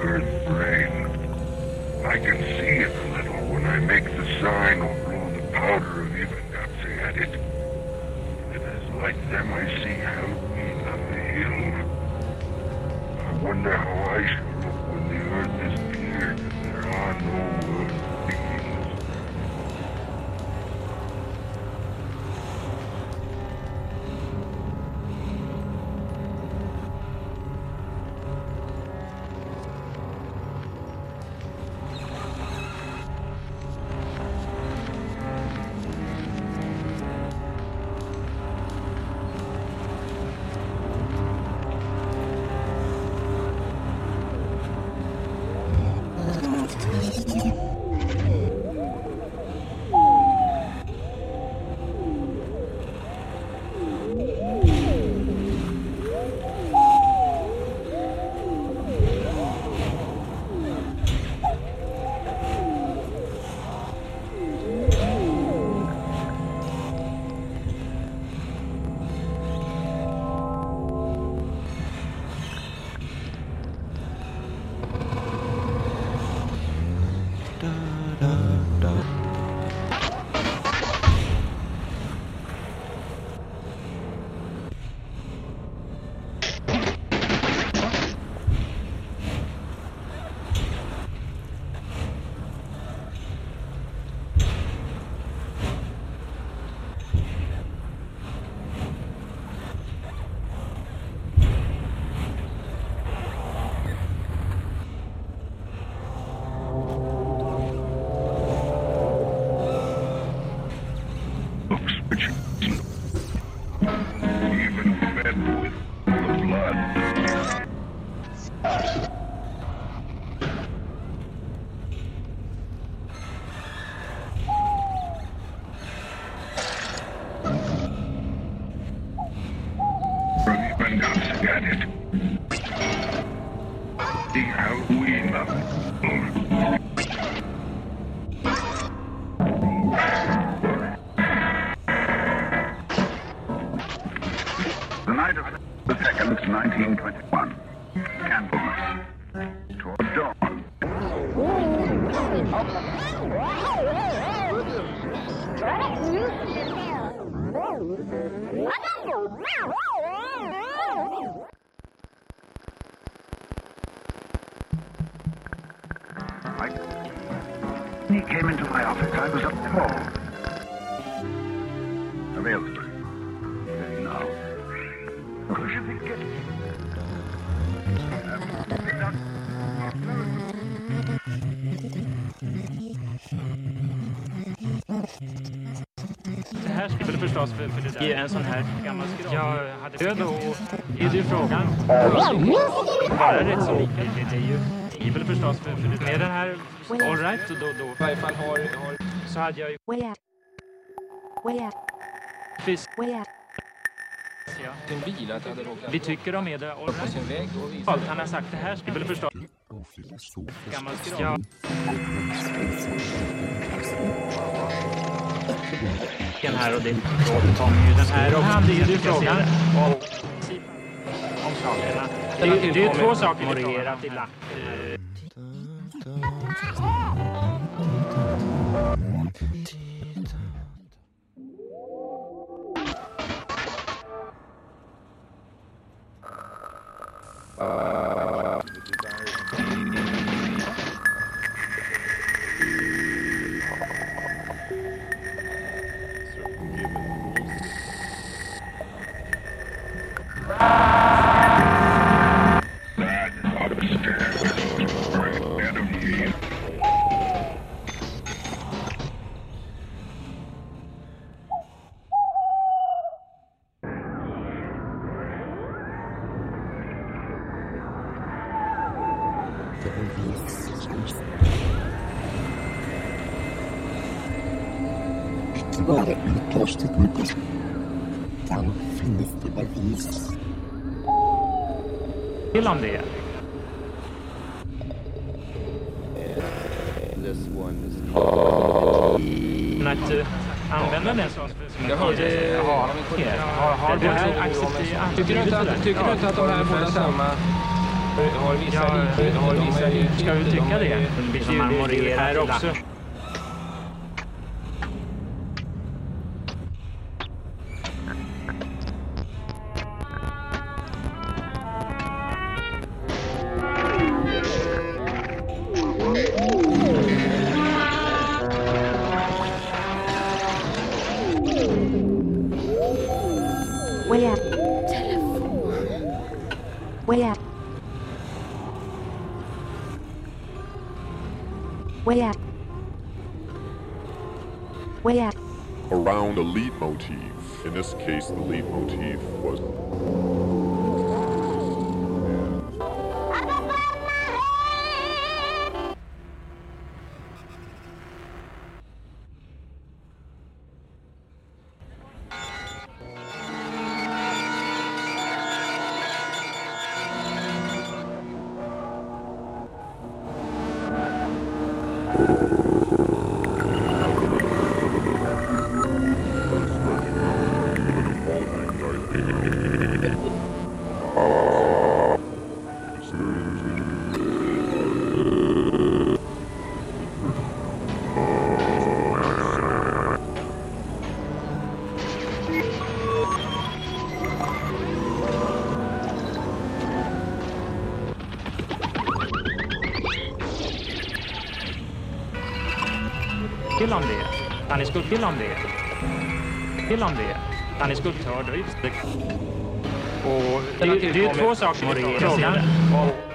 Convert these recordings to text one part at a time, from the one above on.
earth I, when he came into my office, I was appalled. Of Aylesbury. Now. Who should we get? Det här skulle väl förstås för, för det där. I en sån här gammal skrap. Jag hade död och är det ju frågan. Bara rätt så lika. Det, det är ju väl förstås för, för. Med den här All right, då, då, i varje fall har, har så hade jag ju Way out. Way out. fisk. Way out. Ja. bil att hade råkat Vi tycker de är det all right. sin väg och Allt han har sagt det här skulle väl förstås gammal skrap. Ja. Den här och återkommer ju den här och han det är ju frågan om, om sakerna. Det, är- det är ju två saker vi reagerat illa. Eh, vare ytterst Gutes. Dann findest du bei Jesus. Vill han det? Att uh, använda den sortens... Jag hörde... Har de inte... Har de. Tycker du inte att de här båda samma... Har vissa... Ska vi tycka det? Det blir som marmorer här också. Way out. Way out. around a lead motif. In this case, the lead motif was Till om det. Han är skuld till om det. Till om det. Han är skulptör. är det- Och det, det är ju två saker frågan.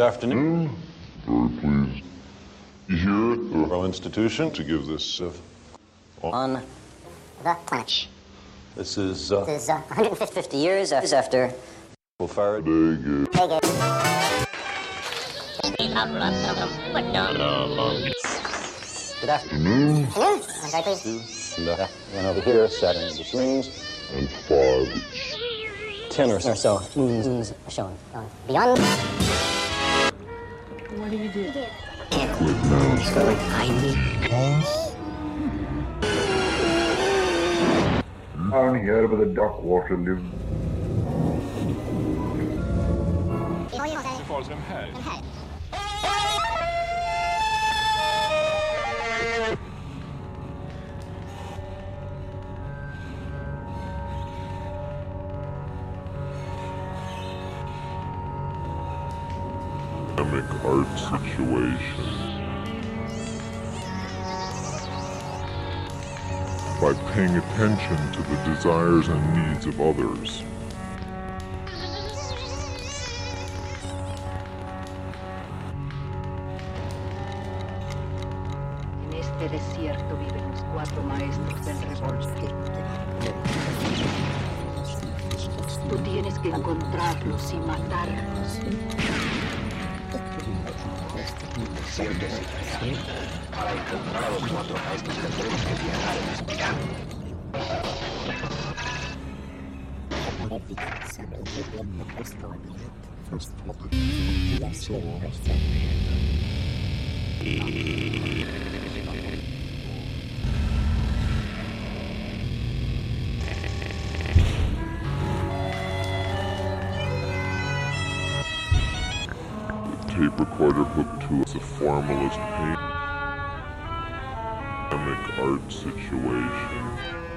Good afternoon. very pleased. Here at the Royal Institution to give this. Uh, on the planet. this is uh, This is uh, 150 years after Faraday. Good afternoon. Afternoon. Next slide, please. And, uh, and over here, Saturn and its rings, and five. ten or Or so. so moons, moons shown. Uh, beyond. What do you do? It's got like tiny. Hmm? Down here where the duck water lives. Förfalsrum här. Dynamic art situation. By paying attention to the desires and needs of others. Tú tienes que encontrarlos y matarlos. Iniciando esse treinamento para encontrar os matorrais dos cantores que viajaram no espiral. E... hooked to a formalist paint art situation.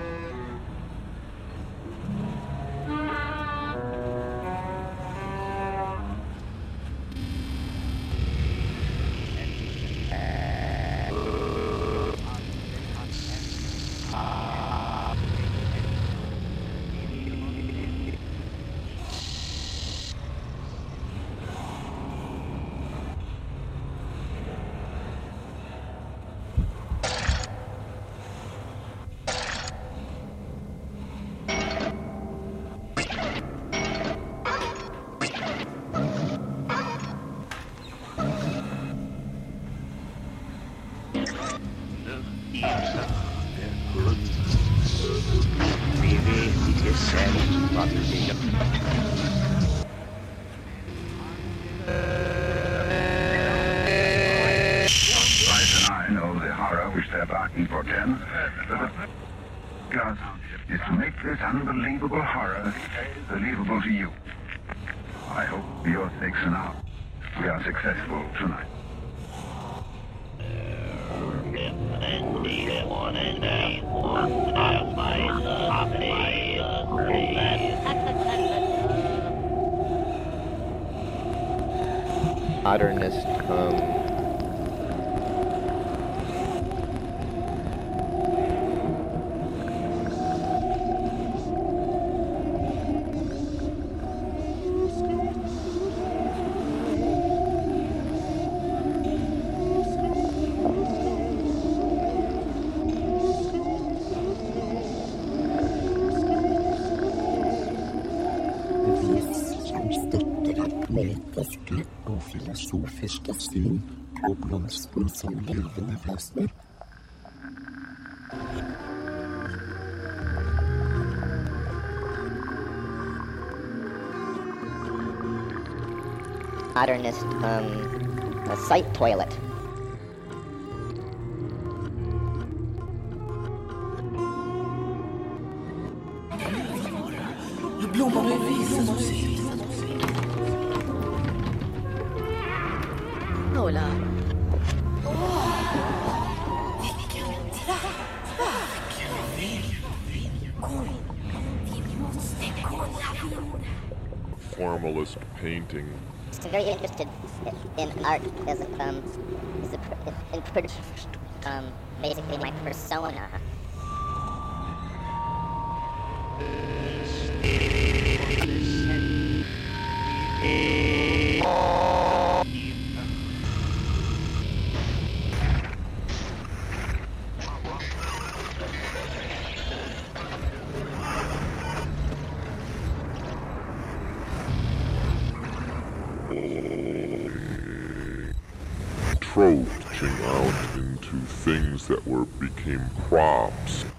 Barking portends. Is to make this unbelievable horror believable to you. I hope your sakes and ours, we are successful tonight. modernist um, Og syn på blomsten som levende vesen. Modernist, um, a site toilet. Hola. Formalist painting. I'm very interested in art as a, um, as a, in, pr- um, basically my persona. Trudging became crops.